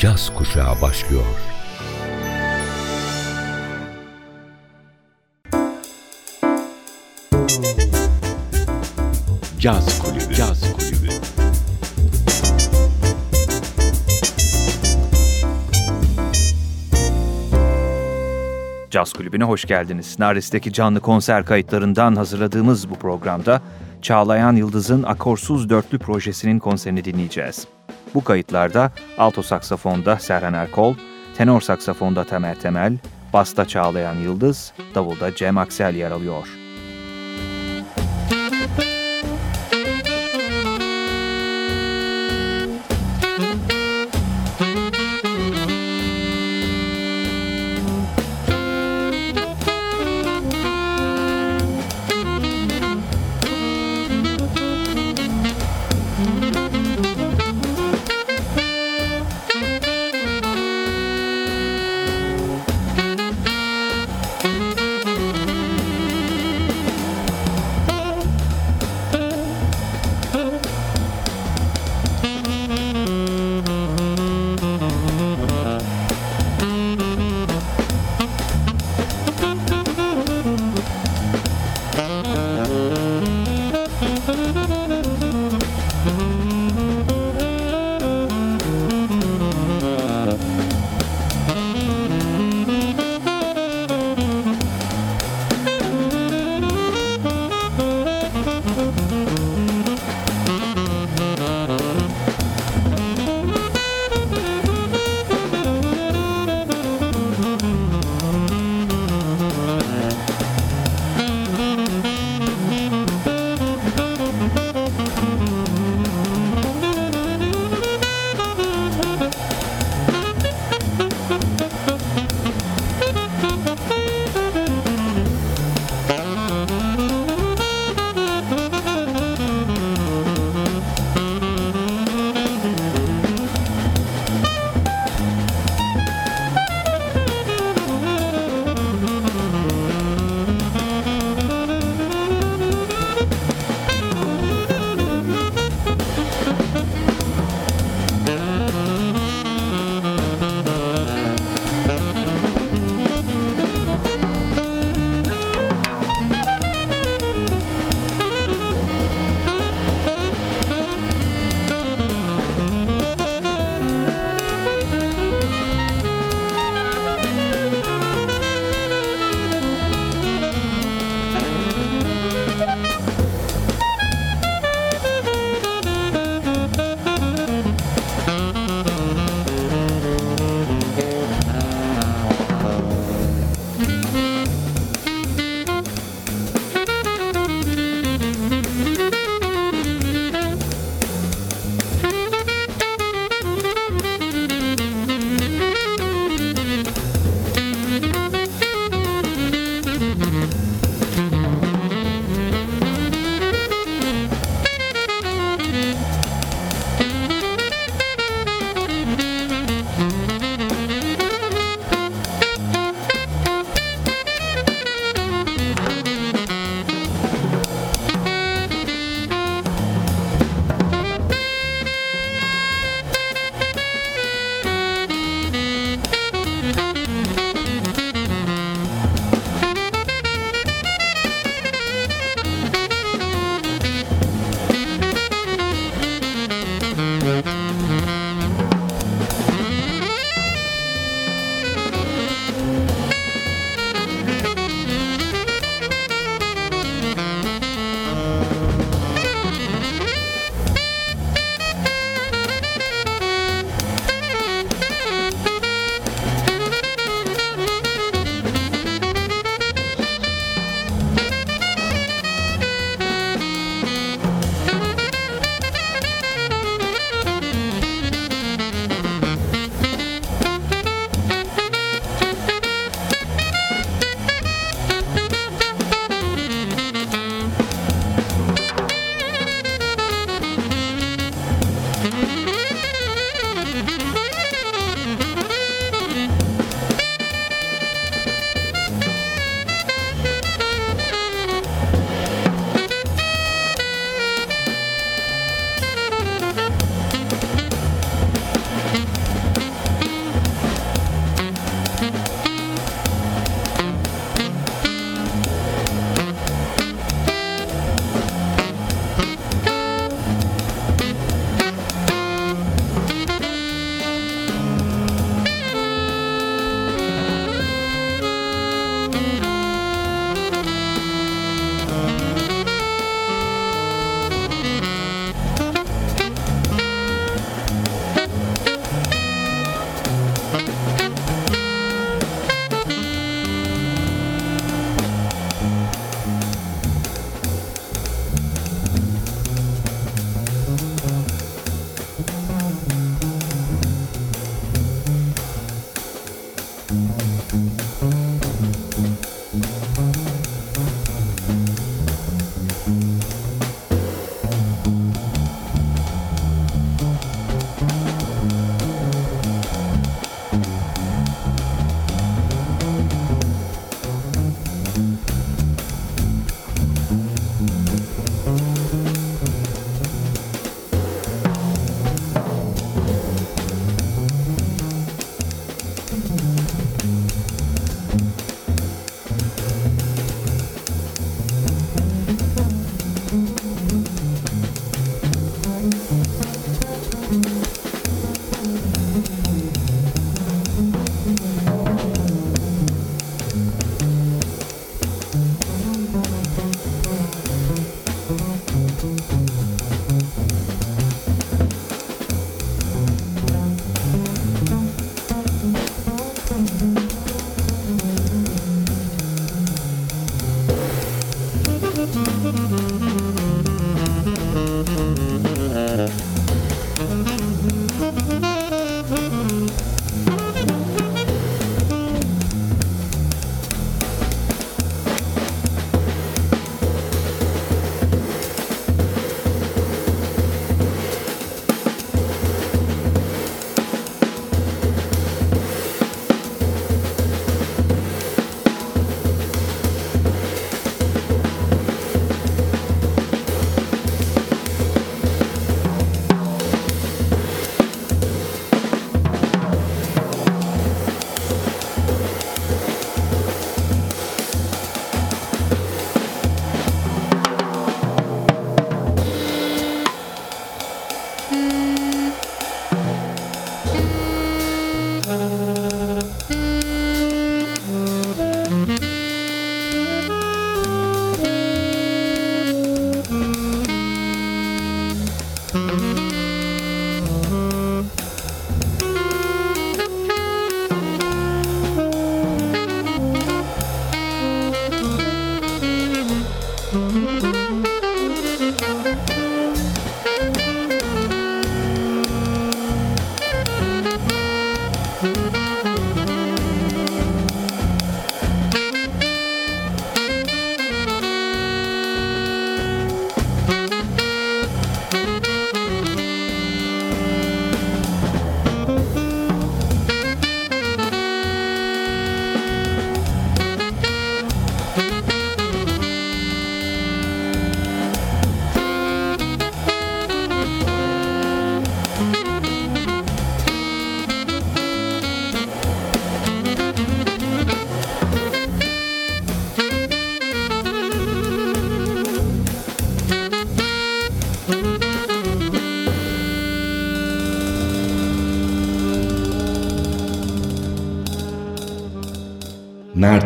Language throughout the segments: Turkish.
caz kuşağı başlıyor. Caz Kulübü. Caz Kulübü. Caz Kulübü'ne hoş geldiniz. Naris'teki canlı konser kayıtlarından hazırladığımız bu programda Çağlayan Yıldız'ın Akorsuz Dörtlü projesinin konserini dinleyeceğiz. Bu kayıtlarda alto saksafonda Serhan Erkol, tenor saksafonda Temel Temel, basta Çağlayan Yıldız, davulda Cem Aksel yer alıyor.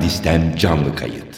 Nardis'ten canlı kayıt.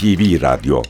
NTV Radyo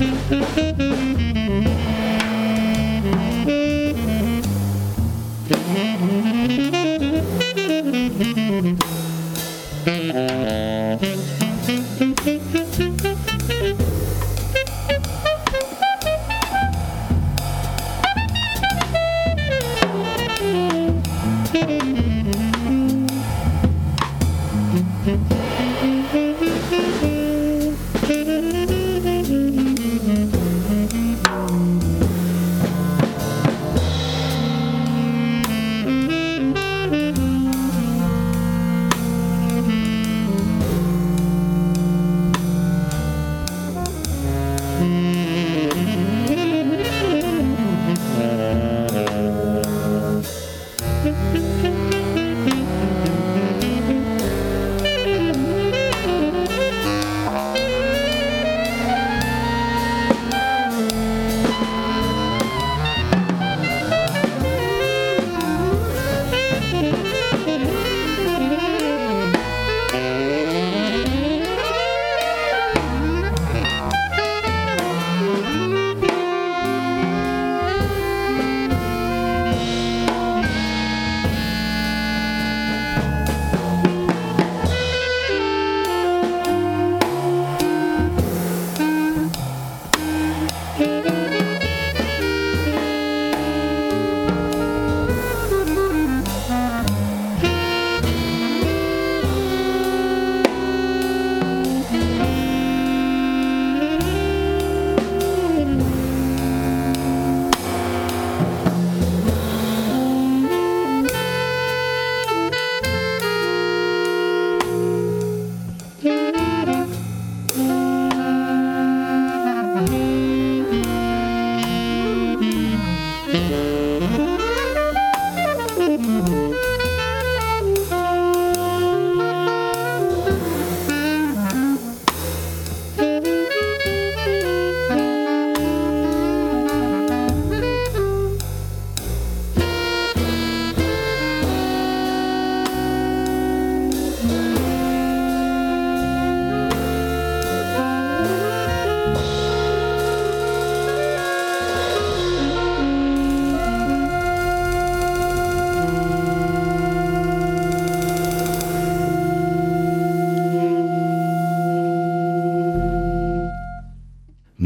Mm-hmm.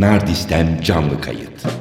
Nardis'ten canlı kayıt.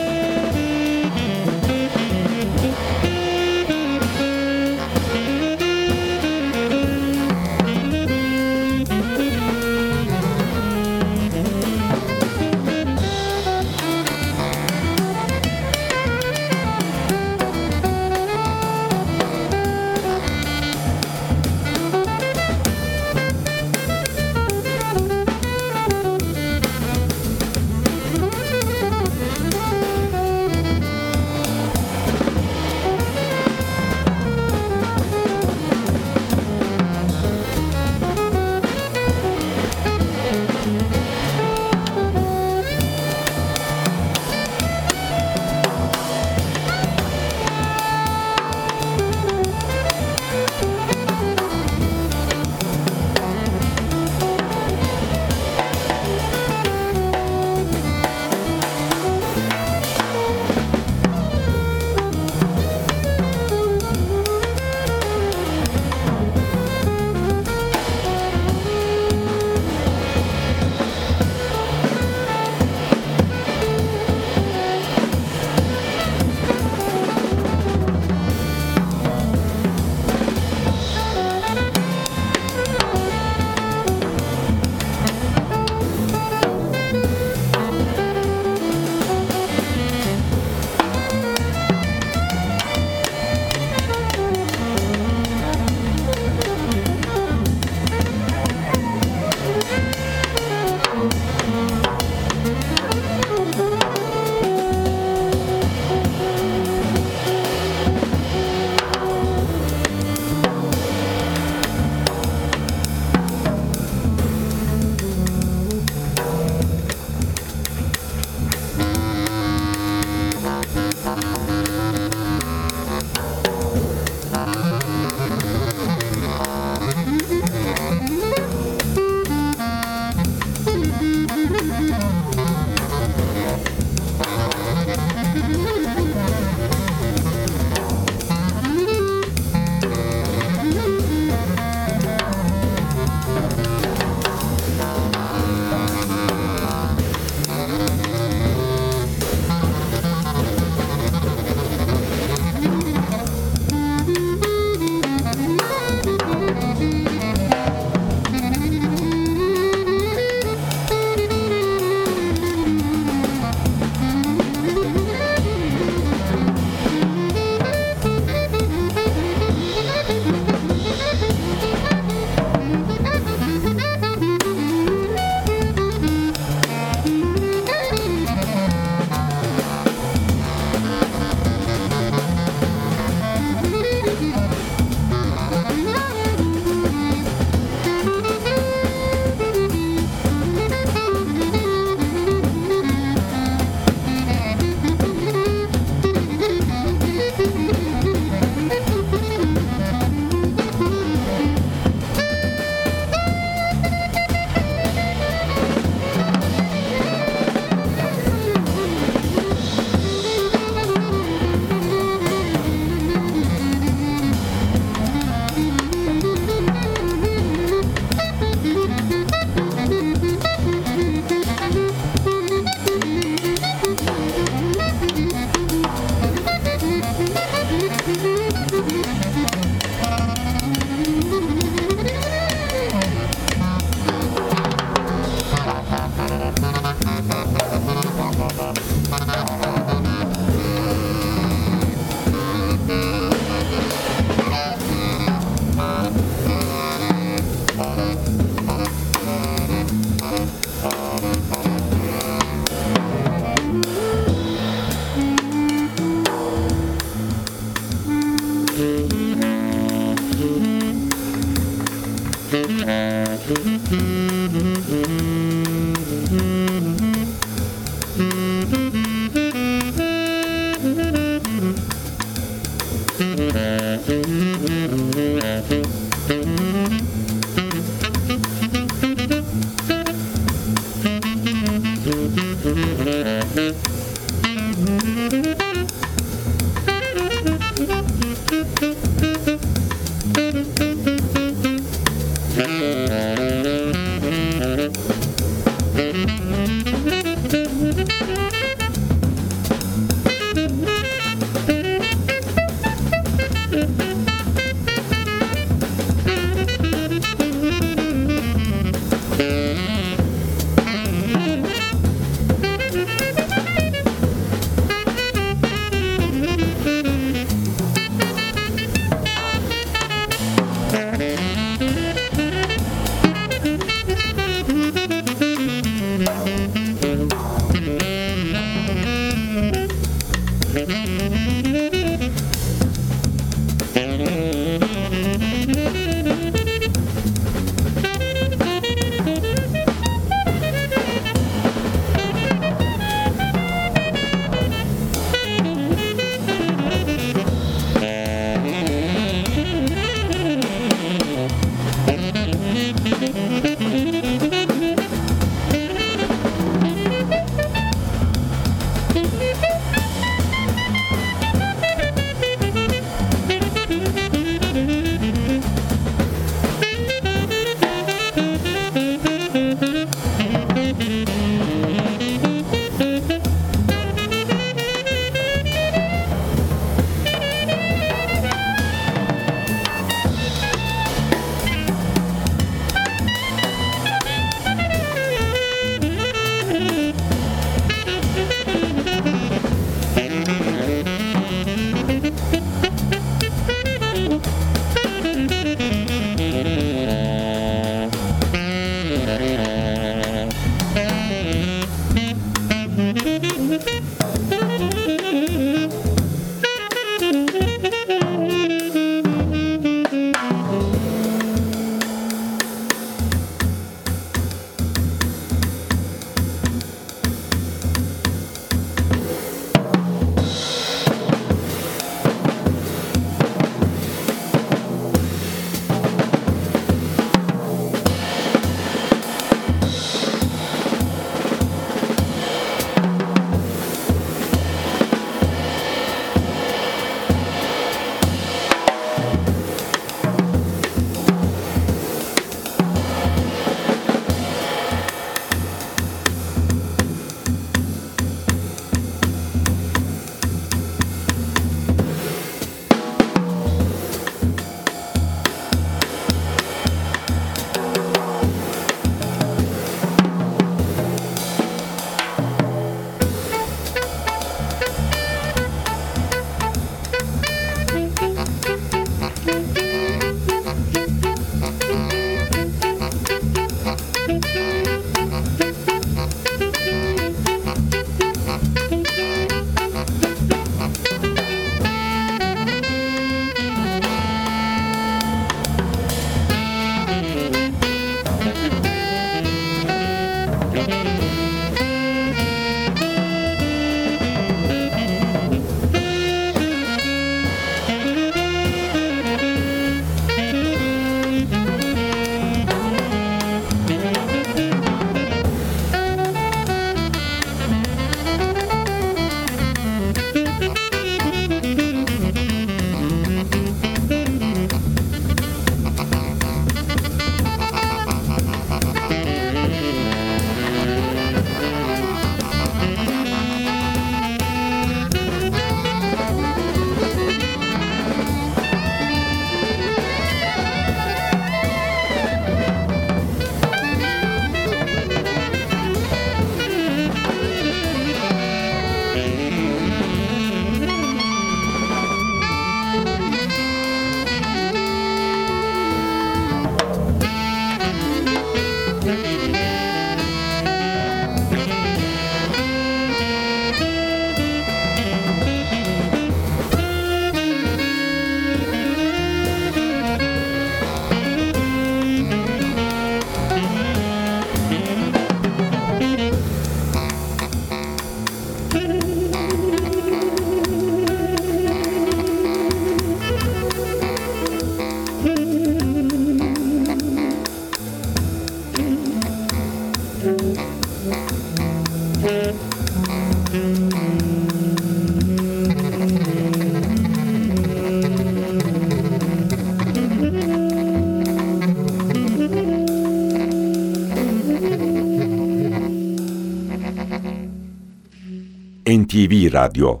Radyo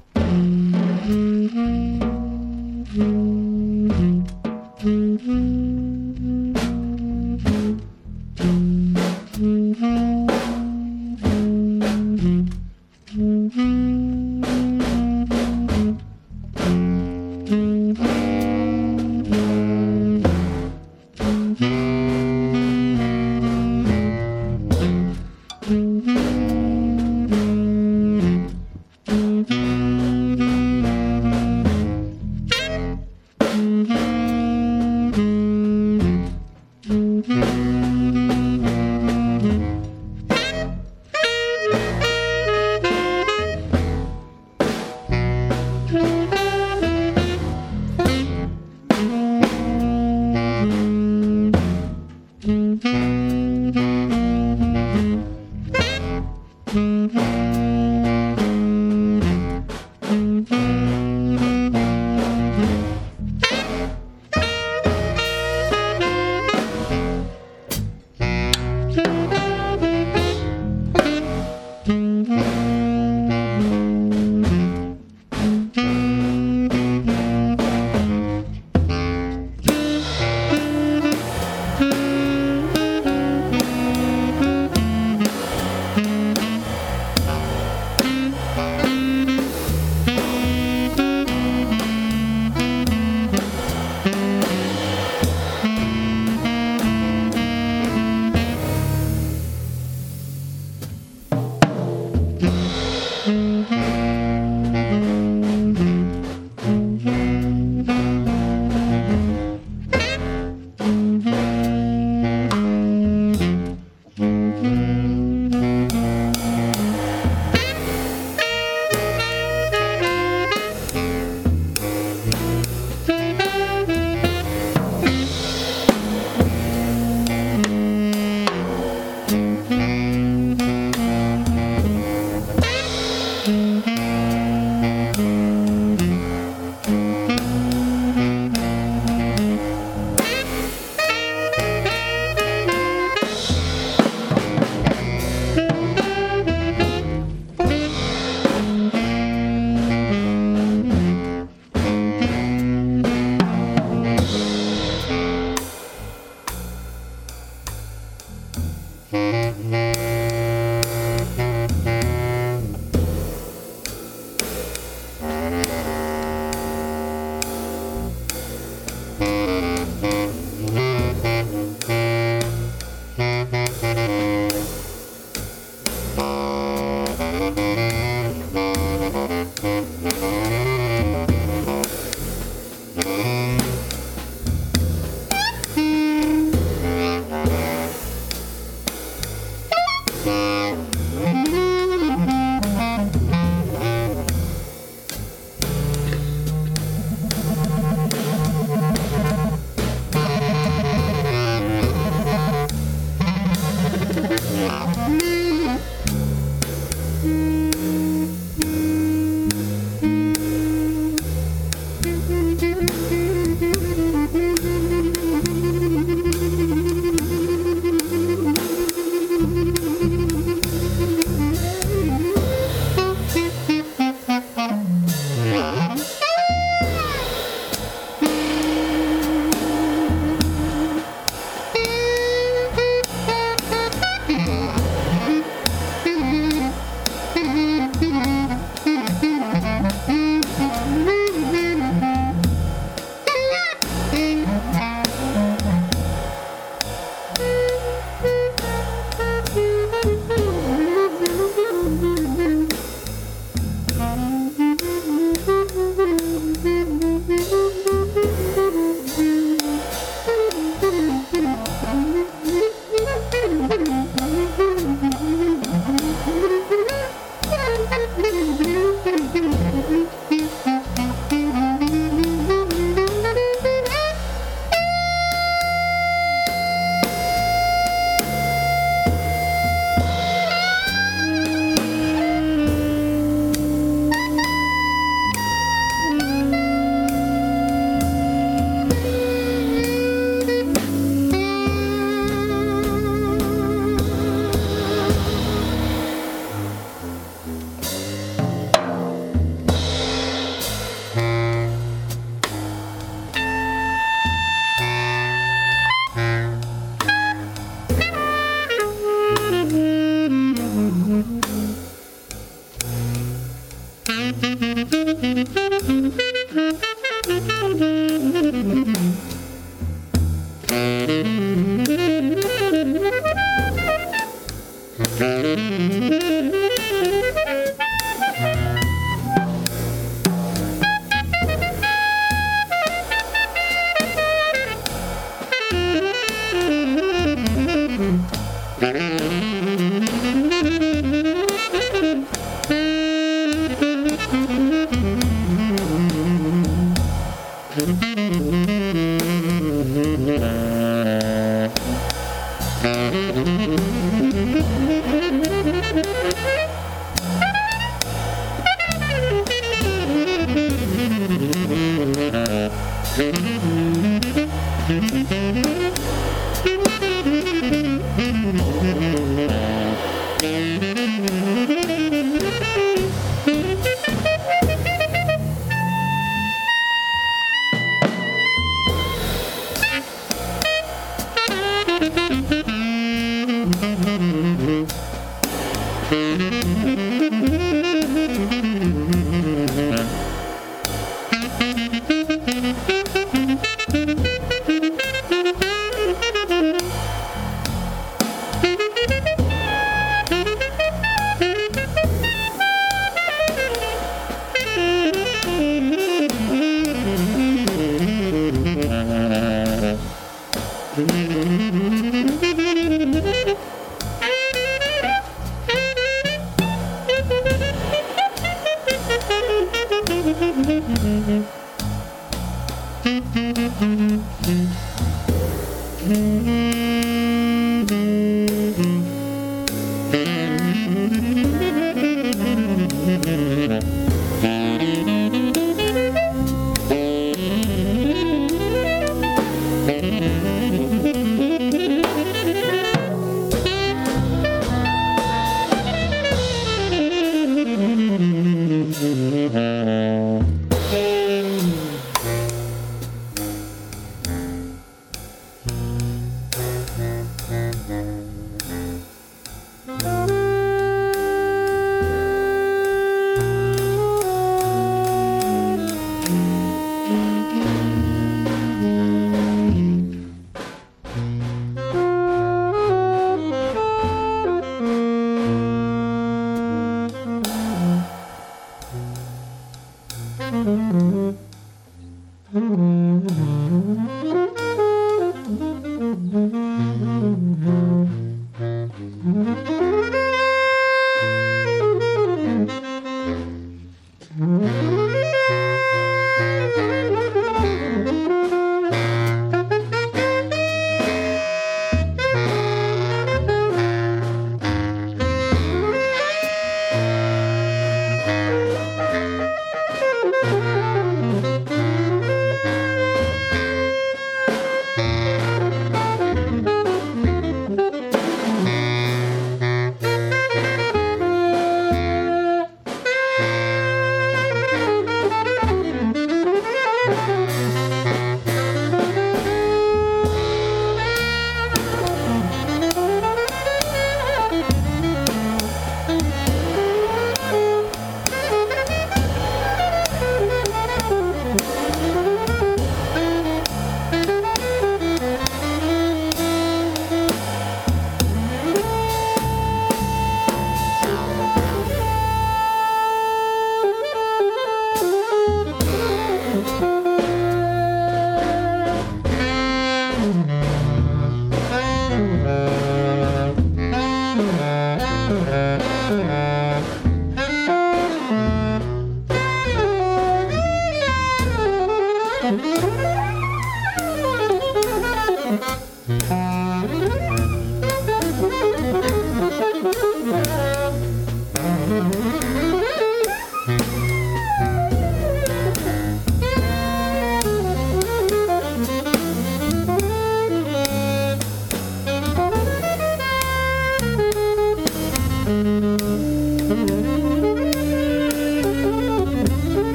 Mm-hmm.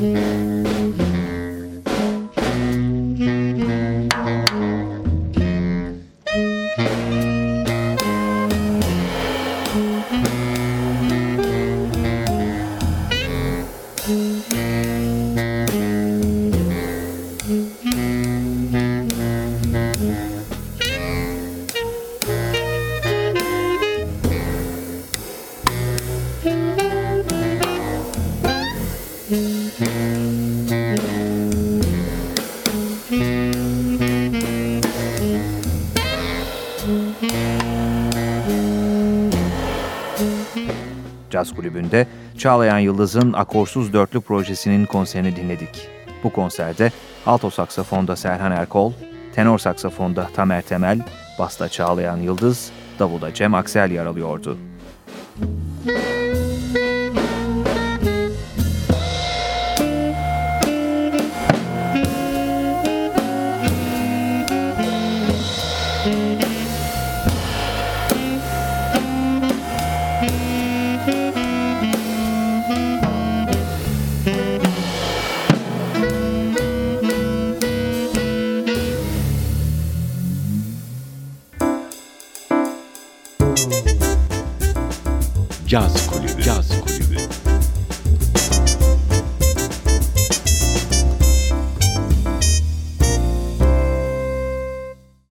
Mm-hmm. Kulübü'nde Çağlayan Yıldız'ın Akorsuz Dörtlü projesinin konserini dinledik. Bu konserde alto saksafonda Serhan Erkol, tenor saksafonda Tamer Temel, basta Çağlayan Yıldız, davulda Cem Aksel yer alıyordu.